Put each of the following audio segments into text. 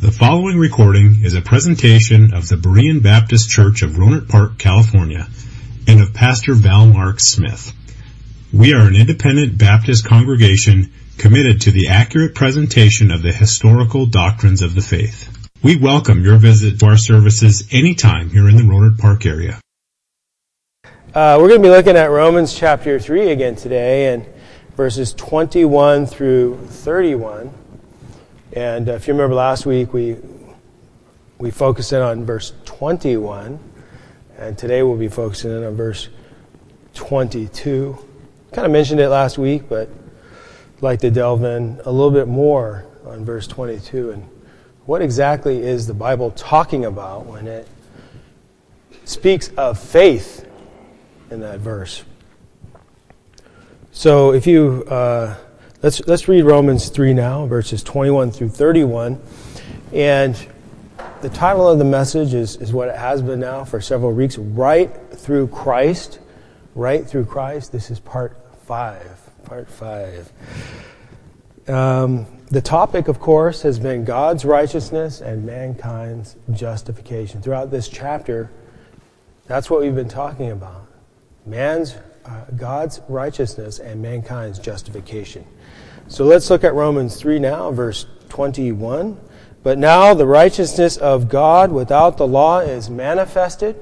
The following recording is a presentation of the Berean Baptist Church of Rohnert Park, California, and of Pastor Val Mark Smith. We are an independent Baptist congregation committed to the accurate presentation of the historical doctrines of the faith. We welcome your visit to our services anytime here in the Rohnert Park area. Uh, we're going to be looking at Romans chapter 3 again today and verses 21 through 31. And if you remember last week, we, we focused in on verse 21, and today we'll be focusing in on verse 22. Kind of mentioned it last week, but I'd like to delve in a little bit more on verse 22 and what exactly is the Bible talking about when it speaks of faith in that verse. So if you uh, Let's, let's read Romans 3 now, verses 21 through 31. And the title of the message is, is what it has been now for several weeks Right Through Christ. Right Through Christ. This is part 5. Part 5. Um, the topic, of course, has been God's righteousness and mankind's justification. Throughout this chapter, that's what we've been talking about. Man's, uh, God's righteousness and mankind's justification. So let's look at Romans 3 now, verse 21. But now the righteousness of God without the law is manifested,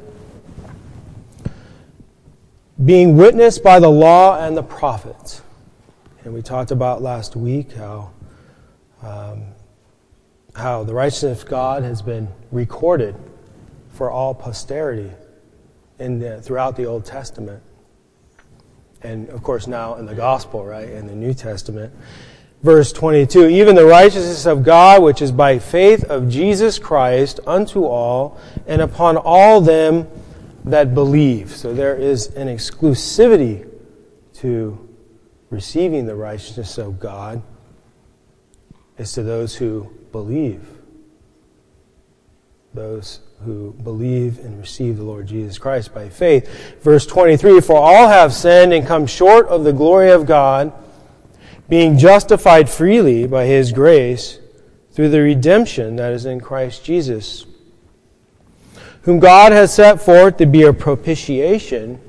being witnessed by the law and the prophets. And we talked about last week how, um, how the righteousness of God has been recorded for all posterity in the, throughout the Old Testament and of course now in the gospel, right, in the New Testament. Verse 22, even the righteousness of God, which is by faith of Jesus Christ unto all, and upon all them that believe. So there is an exclusivity to receiving the righteousness of God is to those who believe. Those who believe and receive the Lord Jesus Christ by faith. Verse 23 For all have sinned and come short of the glory of God, being justified freely by his grace through the redemption that is in Christ Jesus, whom God has set forth to be a propitiation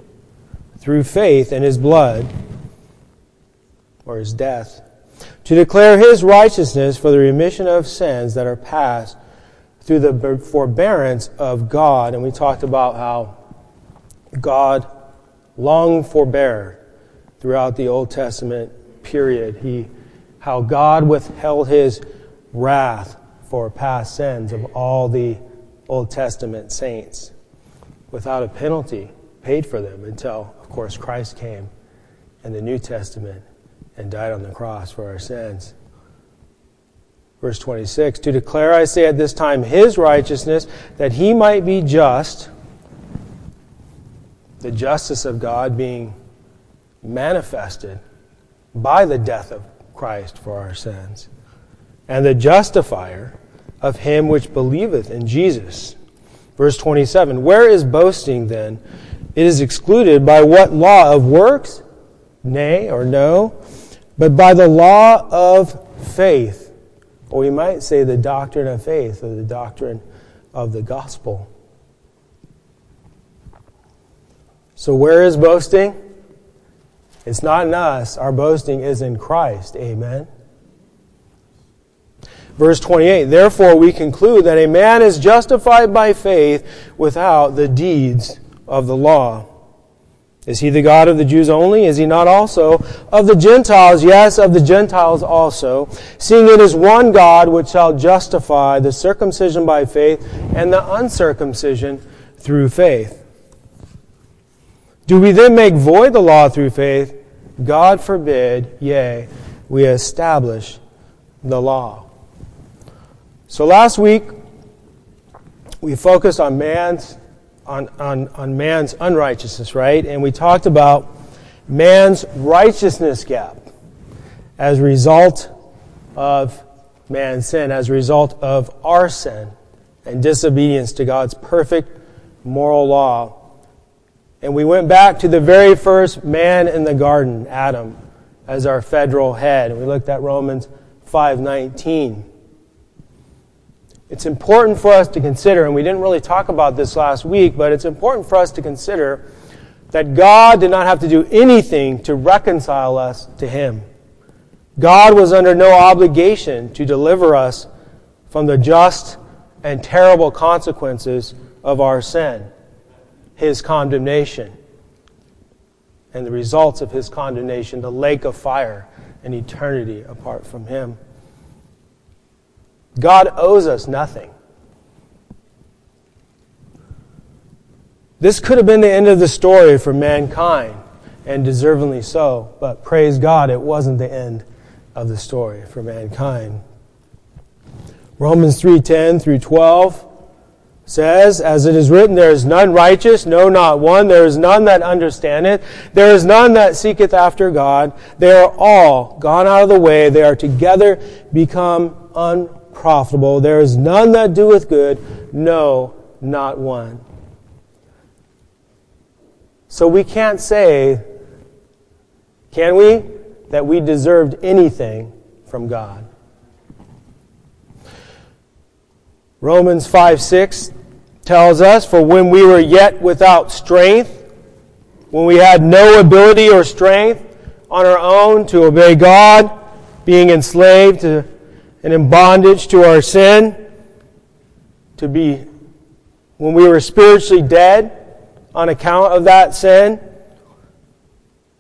through faith in his blood, or his death, to declare his righteousness for the remission of sins that are past through the forbearance of God. And we talked about how God long forbear throughout the Old Testament period. He, how God withheld his wrath for past sins of all the Old Testament saints without a penalty paid for them until, of course, Christ came in the New Testament and died on the cross for our sins. Verse 26 To declare, I say at this time, his righteousness, that he might be just, the justice of God being manifested by the death of Christ for our sins, and the justifier of him which believeth in Jesus. Verse 27 Where is boasting then? It is excluded by what law of works? Nay, or no, but by the law of faith or we might say the doctrine of faith or the doctrine of the gospel. So, where is boasting? It's not in us. Our boasting is in Christ. Amen. Verse 28 Therefore, we conclude that a man is justified by faith without the deeds of the law. Is he the God of the Jews only? Is he not also of the Gentiles? Yes, of the Gentiles also. Seeing it is one God which shall justify the circumcision by faith and the uncircumcision through faith. Do we then make void the law through faith? God forbid, yea, we establish the law. So last week, we focused on man's on, on, on man's unrighteousness, right? And we talked about man's righteousness gap as a result of man's sin, as a result of our sin and disobedience to God's perfect moral law. And we went back to the very first man in the garden, Adam, as our federal head. And we looked at Romans 5:19. It's important for us to consider, and we didn't really talk about this last week, but it's important for us to consider that God did not have to do anything to reconcile us to Him. God was under no obligation to deliver us from the just and terrible consequences of our sin, His condemnation, and the results of His condemnation, the lake of fire and eternity apart from Him. God owes us nothing. This could have been the end of the story for mankind, and deservingly so, but praise God, it wasn't the end of the story for mankind. Romans 3:10 through 12 says, As it is written, there is none righteous, no, not one. There is none that understandeth. There is none that seeketh after God. They are all gone out of the way. They are together become unprofitable. There is none that doeth good, no, not one. So we can't say, can we, that we deserved anything from God. Romans 5 6 tells us, For when we were yet without strength, when we had no ability or strength on our own to obey God, being enslaved to, and in bondage to our sin, to be, when we were spiritually dead on account of that sin,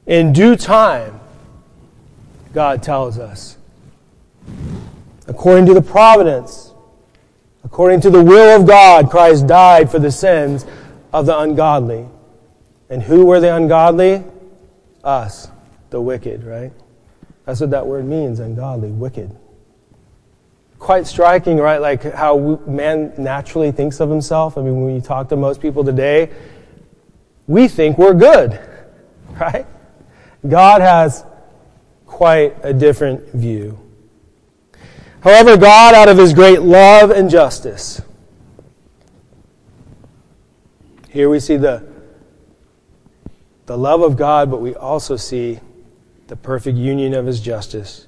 in due time, God tells us, according to the providence According to the will of God, Christ died for the sins of the ungodly. And who were the ungodly? Us, the wicked, right? That's what that word means, ungodly, wicked. Quite striking, right? Like how man naturally thinks of himself. I mean, when you talk to most people today, we think we're good, right? God has quite a different view. However, God, out of his great love and justice, here we see the, the love of God, but we also see the perfect union of his justice.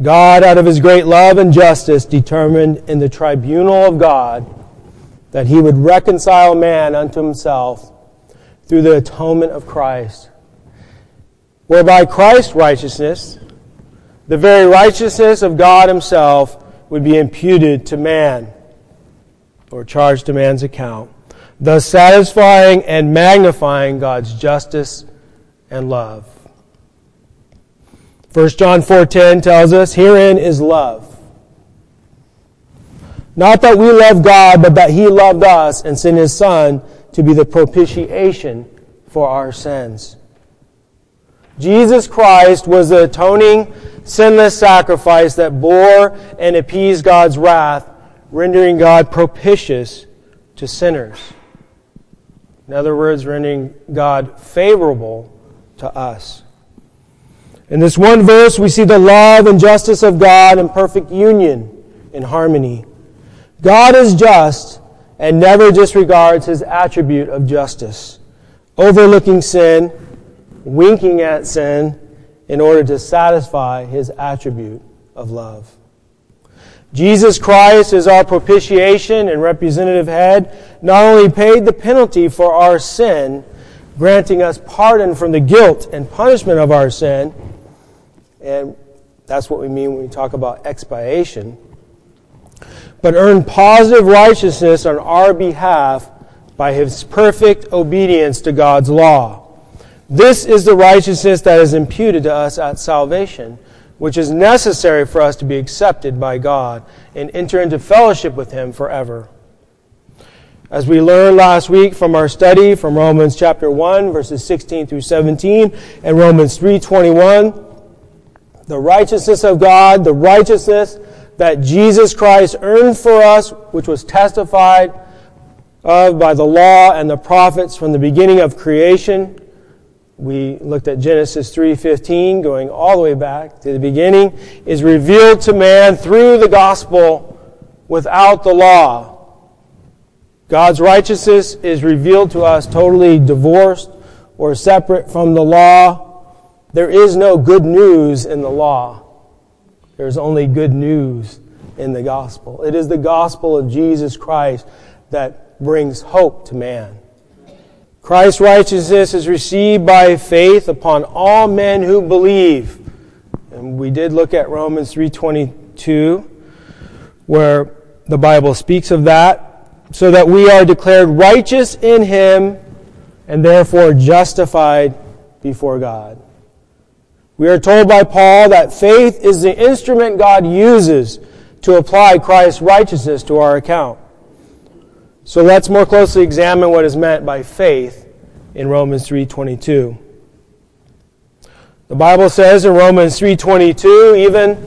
God, out of his great love and justice, determined in the tribunal of God that he would reconcile man unto himself through the atonement of Christ, whereby Christ's righteousness the very righteousness of God Himself would be imputed to man or charged to man's account, thus satisfying and magnifying God's justice and love. 1 John 4:10 tells us, "Herein is love. Not that we love God, but that he loved us and sent his son to be the propitiation for our sins." Jesus Christ was the atoning sinless sacrifice that bore and appeased God's wrath, rendering God propitious to sinners. In other words, rendering God favorable to us. In this one verse, we see the love and justice of God in perfect union, in harmony. God is just and never disregards his attribute of justice, overlooking sin, winking at sin, in order to satisfy his attribute of love. Jesus Christ is our propitiation and representative head, not only paid the penalty for our sin, granting us pardon from the guilt and punishment of our sin, and that's what we mean when we talk about expiation, but earned positive righteousness on our behalf by his perfect obedience to God's law. This is the righteousness that is imputed to us at salvation, which is necessary for us to be accepted by God and enter into fellowship with Him forever. As we learned last week from our study from Romans chapter 1 verses 16 through 17 and Romans 3:21, the righteousness of God, the righteousness that Jesus Christ earned for us, which was testified of by the law and the prophets from the beginning of creation, we looked at Genesis 3:15 going all the way back to the beginning is revealed to man through the gospel without the law. God's righteousness is revealed to us totally divorced or separate from the law. There is no good news in the law. There's only good news in the gospel. It is the gospel of Jesus Christ that brings hope to man. Christ's righteousness is received by faith upon all men who believe. And we did look at Romans 3:22 where the Bible speaks of that so that we are declared righteous in him and therefore justified before God. We are told by Paul that faith is the instrument God uses to apply Christ's righteousness to our account. So let's more closely examine what is meant by faith in Romans 3:22. The Bible says in Romans 3:22 even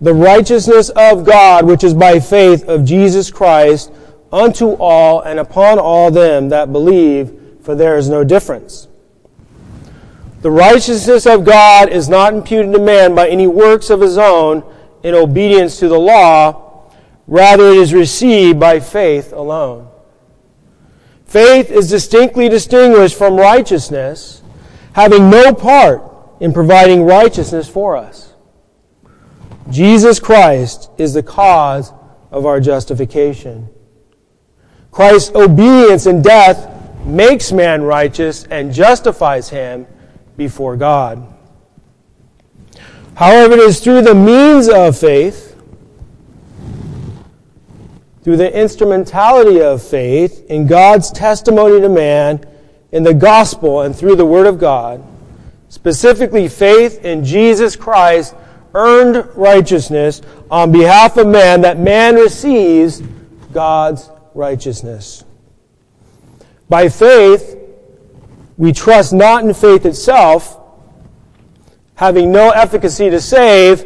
the righteousness of God which is by faith of Jesus Christ unto all and upon all them that believe for there is no difference. The righteousness of God is not imputed to man by any works of his own in obedience to the law, rather, it is received by faith alone. Faith is distinctly distinguished from righteousness, having no part in providing righteousness for us. Jesus Christ is the cause of our justification. Christ's obedience and death makes man righteous and justifies him before God. However, it is through the means of faith, through the instrumentality of faith in God's testimony to man, in the gospel, and through the Word of God, specifically faith in Jesus Christ, earned righteousness on behalf of man, that man receives God's righteousness. By faith, we trust not in faith itself, having no efficacy to save,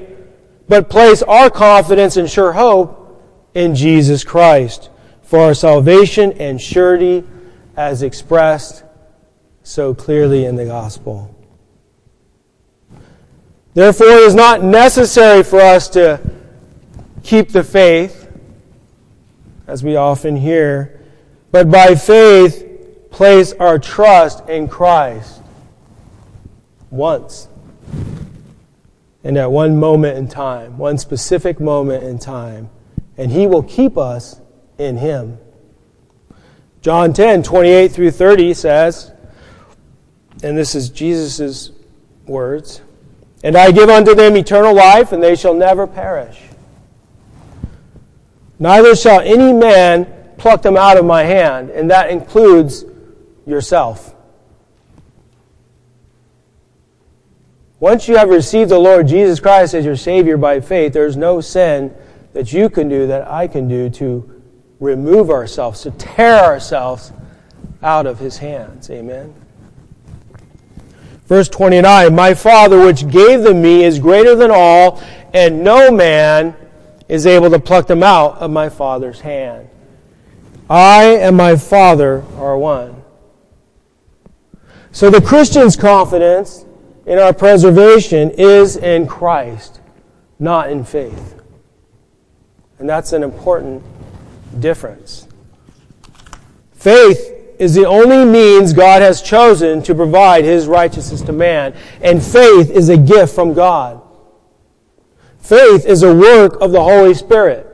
but place our confidence and sure hope in Jesus Christ for our salvation and surety as expressed so clearly in the gospel. Therefore, it is not necessary for us to keep the faith, as we often hear, but by faith, place our trust in Christ once and at one moment in time, one specific moment in time, and He will keep us in Him. John 10, 28 through 30 says, and this is Jesus' words, And I give unto them eternal life, and they shall never perish. Neither shall any man pluck them out of my hand, and that includes yourself. Once you have received the Lord Jesus Christ as your Savior by faith, there's no sin that you can do, that I can do to remove ourselves, to tear ourselves out of His hands. Amen. Verse 29 My Father, which gave them me, is greater than all, and no man is able to pluck them out of my Father's hand. I and my Father are one. So the Christian's confidence in our preservation is in Christ, not in faith. And that's an important difference. Faith is the only means God has chosen to provide his righteousness to man, and faith is a gift from God. Faith is a work of the Holy Spirit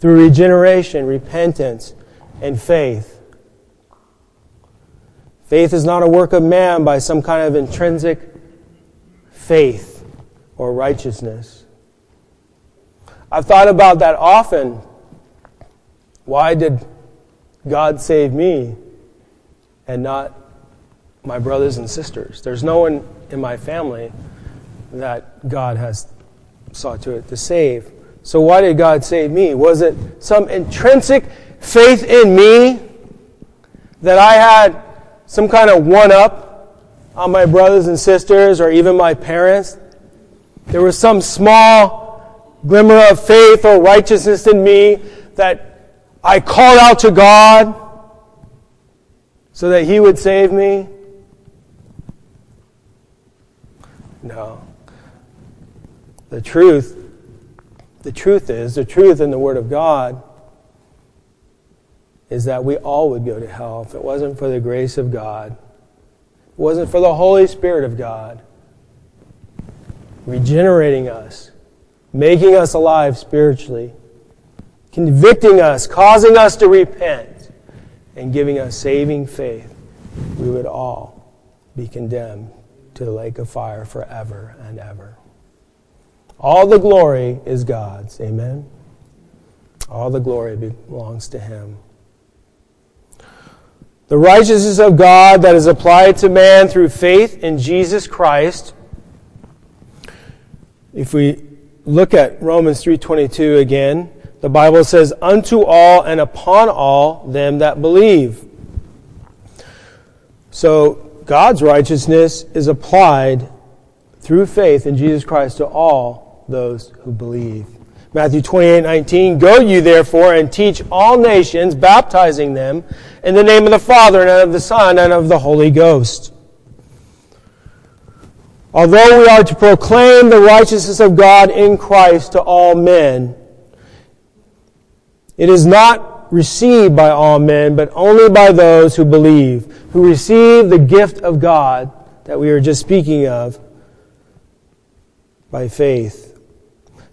through regeneration, repentance, and faith. Faith is not a work of man by some kind of intrinsic faith or righteousness. I've thought about that often. Why did God save me and not my brothers and sisters? There's no one in my family that God has sought to, to save. So why did God save me? Was it some intrinsic faith in me that I had some kind of one up on my brothers and sisters or even my parents. There was some small glimmer of faith or righteousness in me that I called out to God so that He would save me. No. The truth, the truth is, the truth in the Word of God is that we all would go to hell if it wasn't for the grace of God. It wasn't for the Holy Spirit of God regenerating us making us alive spiritually, convicting us, causing us to repent, and giving us saving faith, we would all be condemned to the lake of fire forever and ever. All the glory is God's. Amen. All the glory belongs to Him. The righteousness of God that is applied to man through faith in Jesus Christ. If we look at Romans 3:22 again, the Bible says unto all and upon all them that believe. So God's righteousness is applied through faith in Jesus Christ to all those who believe. Matthew 28, 19, Go you therefore and teach all nations, baptizing them in the name of the Father and of the Son and of the Holy Ghost. Although we are to proclaim the righteousness of God in Christ to all men, it is not received by all men, but only by those who believe, who receive the gift of God that we were just speaking of by faith.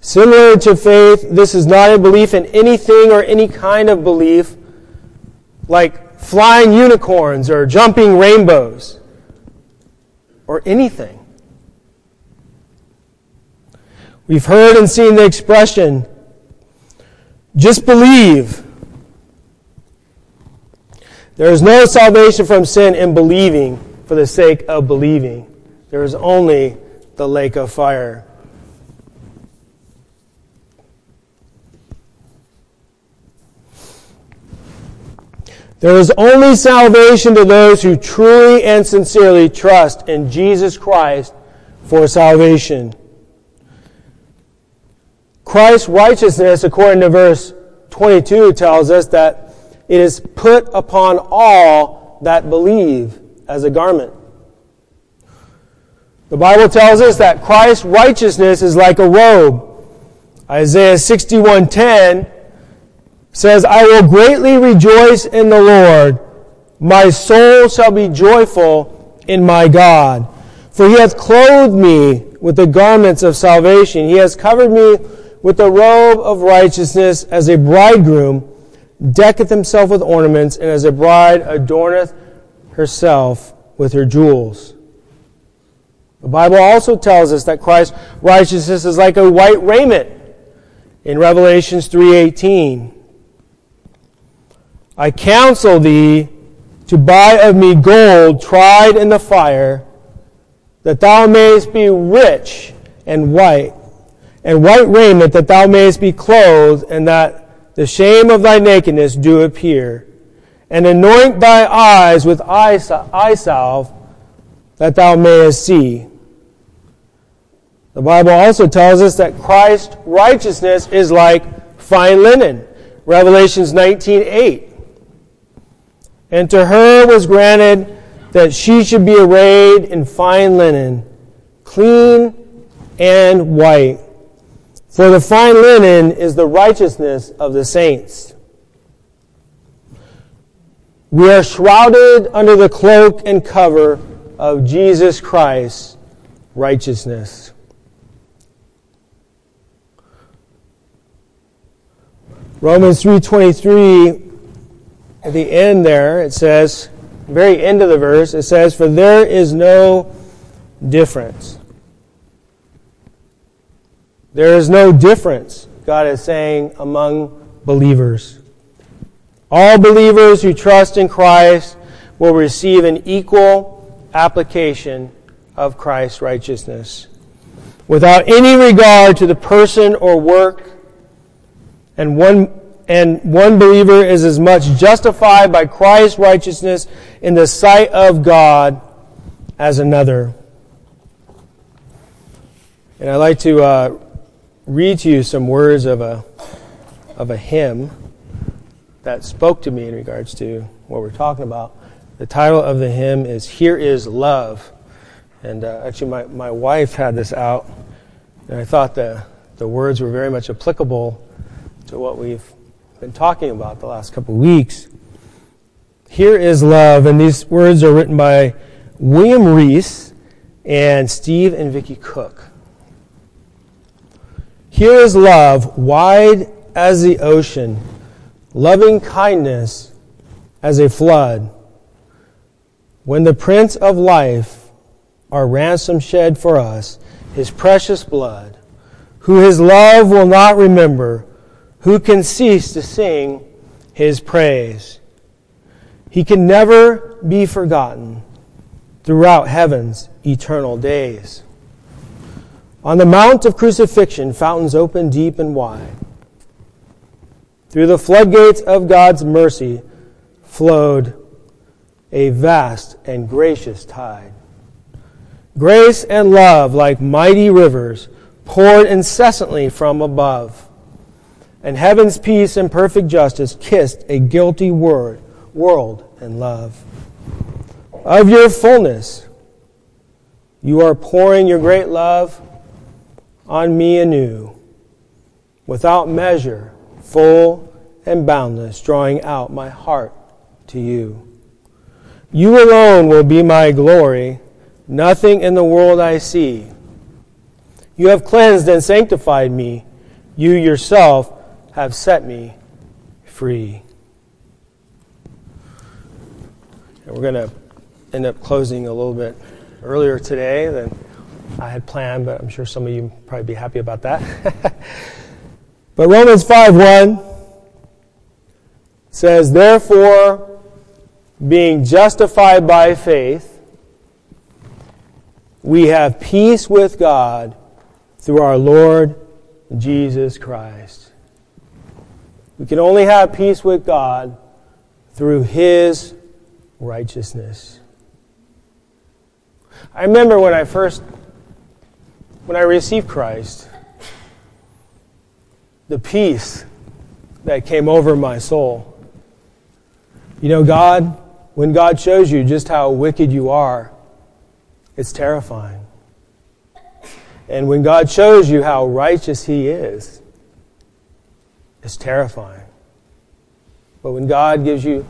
Similar to faith, this is not a belief in anything or any kind of belief like flying unicorns or jumping rainbows or anything. We've heard and seen the expression, just believe. There is no salvation from sin in believing for the sake of believing. There is only the lake of fire. There is only salvation to those who truly and sincerely trust in Jesus Christ for salvation. Christ's righteousness, according to verse 22, tells us that it is put upon all that believe as a garment. The Bible tells us that Christ's righteousness is like a robe. Isaiah 61:10 says, I will greatly rejoice in the Lord. My soul shall be joyful in my God. For he hath clothed me with the garments of salvation. He has covered me with the robe of righteousness as a bridegroom decketh himself with ornaments, and as a bride adorneth herself with her jewels. The Bible also tells us that Christ's righteousness is like a white raiment in Revelations 3:18. I counsel thee to buy of me gold tried in the fire, that thou mayest be rich and white, and white raiment that thou mayest be clothed, and that the shame of thy nakedness do appear. And anoint thy eyes with eye salve, that thou mayest see. The Bible also tells us that Christ's righteousness is like fine linen. Revelations 19 8. And to her was granted that she should be arrayed in fine linen, clean and white. For the fine linen is the righteousness of the saints. We are shrouded under the cloak and cover of Jesus Christ's righteousness. Romans 3:23 at the end there, it says, very end of the verse, it says, For there is no difference. There is no difference, God is saying, among believers. All believers who trust in Christ will receive an equal application of Christ's righteousness without any regard to the person or work. And one and one believer is as much justified by Christ's righteousness in the sight of God as another. And I'd like to uh, read to you some words of a, of a hymn that spoke to me in regards to what we're talking about. The title of the hymn is Here is Love. And uh, actually, my, my wife had this out, and I thought the, the words were very much applicable to what we've been talking about the last couple of weeks. Here is love, and these words are written by William Rees and Steve and Vikki Cook. Here is love, wide as the ocean, loving kindness as a flood. When the Prince of Life, our ransom shed for us, his precious blood, who his love will not remember, who can cease to sing his praise? He can never be forgotten throughout heaven's eternal days. On the Mount of Crucifixion, fountains open deep and wide. Through the floodgates of God's mercy flowed a vast and gracious tide. Grace and love, like mighty rivers, poured incessantly from above. And heaven's peace and perfect justice kissed a guilty word, world and love. Of your fullness, you are pouring your great love on me anew, without measure, full and boundless, drawing out my heart to you. You alone will be my glory, nothing in the world I see. You have cleansed and sanctified me. You yourself have set me free. And we're going to end up closing a little bit earlier today than I had planned, but I'm sure some of you probably be happy about that. but Romans 5 1 says, Therefore, being justified by faith, we have peace with God through our Lord Jesus Christ. We can only have peace with God through His righteousness. I remember when I first when I received Christ, the peace that came over my soul. You know, God, when God shows you just how wicked you are, it's terrifying. And when God shows you how righteous He is, it's terrifying. But when God gives you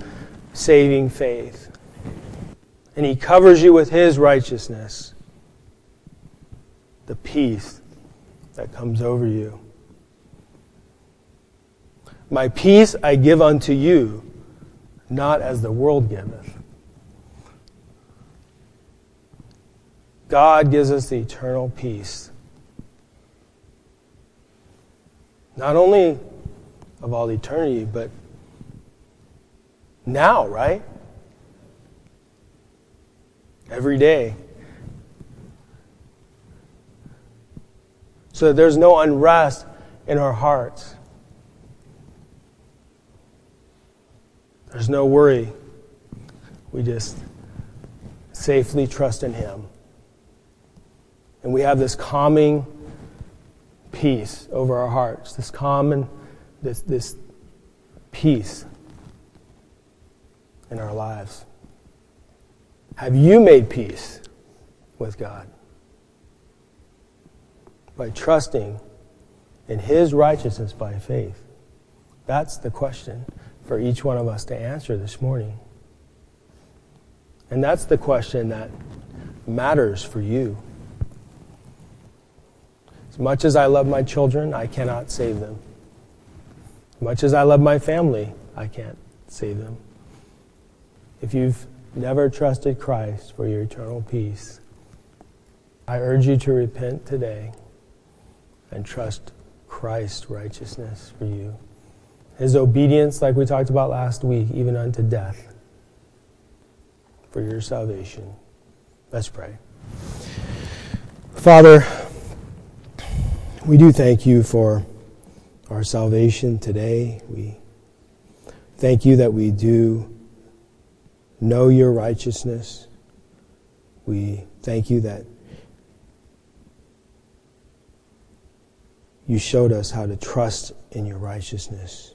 saving faith and He covers you with His righteousness, the peace that comes over you. My peace I give unto you, not as the world giveth. God gives us the eternal peace. Not only of all eternity, but now, right? Every day. so that there's no unrest in our hearts. There's no worry. We just safely trust in Him. And we have this calming peace over our hearts, this common, this, this peace in our lives. Have you made peace with God? by trusting in His righteousness by faith? That's the question for each one of us to answer this morning. And that's the question that matters for you. As much as I love my children, I cannot save them. Much as I love my family, I can't save them. If you've never trusted Christ for your eternal peace, I urge you to repent today and trust Christ's righteousness for you. His obedience, like we talked about last week, even unto death, for your salvation. Let's pray. Father, we do thank you for our salvation today. We thank you that we do know your righteousness. We thank you that You showed us how to trust in your righteousness.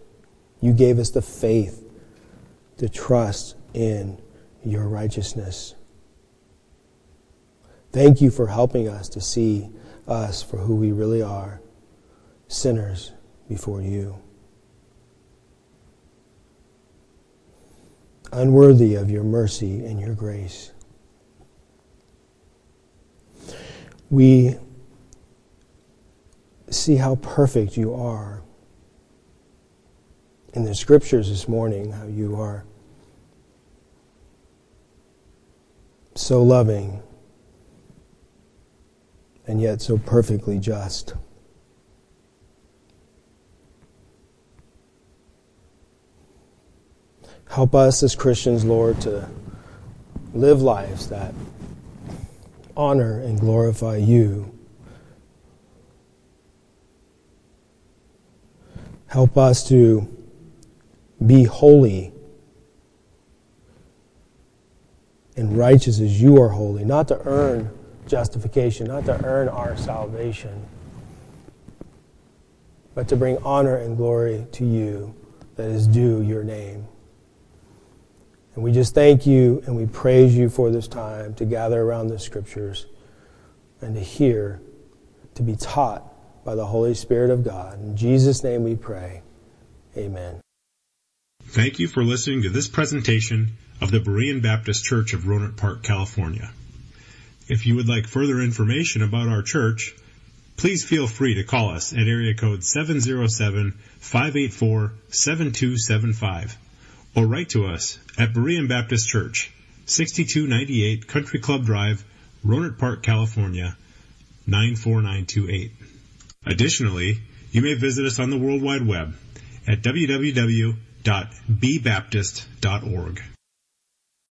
You gave us the faith to trust in your righteousness. Thank you for helping us to see us for who we really are sinners before you. Unworthy of your mercy and your grace. We see how perfect you are. In the scriptures this morning, how you are so loving and yet so perfectly just. Help us as Christians, Lord, to live lives that honor and glorify you. Help us to be holy and righteous as you are holy, not to earn justification, not to earn our salvation, but to bring honor and glory to you that is due your name. And we just thank you and we praise you for this time to gather around the scriptures and to hear, to be taught by the Holy Spirit of God. In Jesus' name we pray. Amen. Thank you for listening to this presentation of the Berean Baptist Church of Rohnert Park, California. If you would like further information about our church, please feel free to call us at area code 707-584-7275 or write to us at Berean Baptist Church, 6298 Country Club Drive, Rohnert Park, California, 94928. Additionally, you may visit us on the World Wide Web at www.bbaptist.org.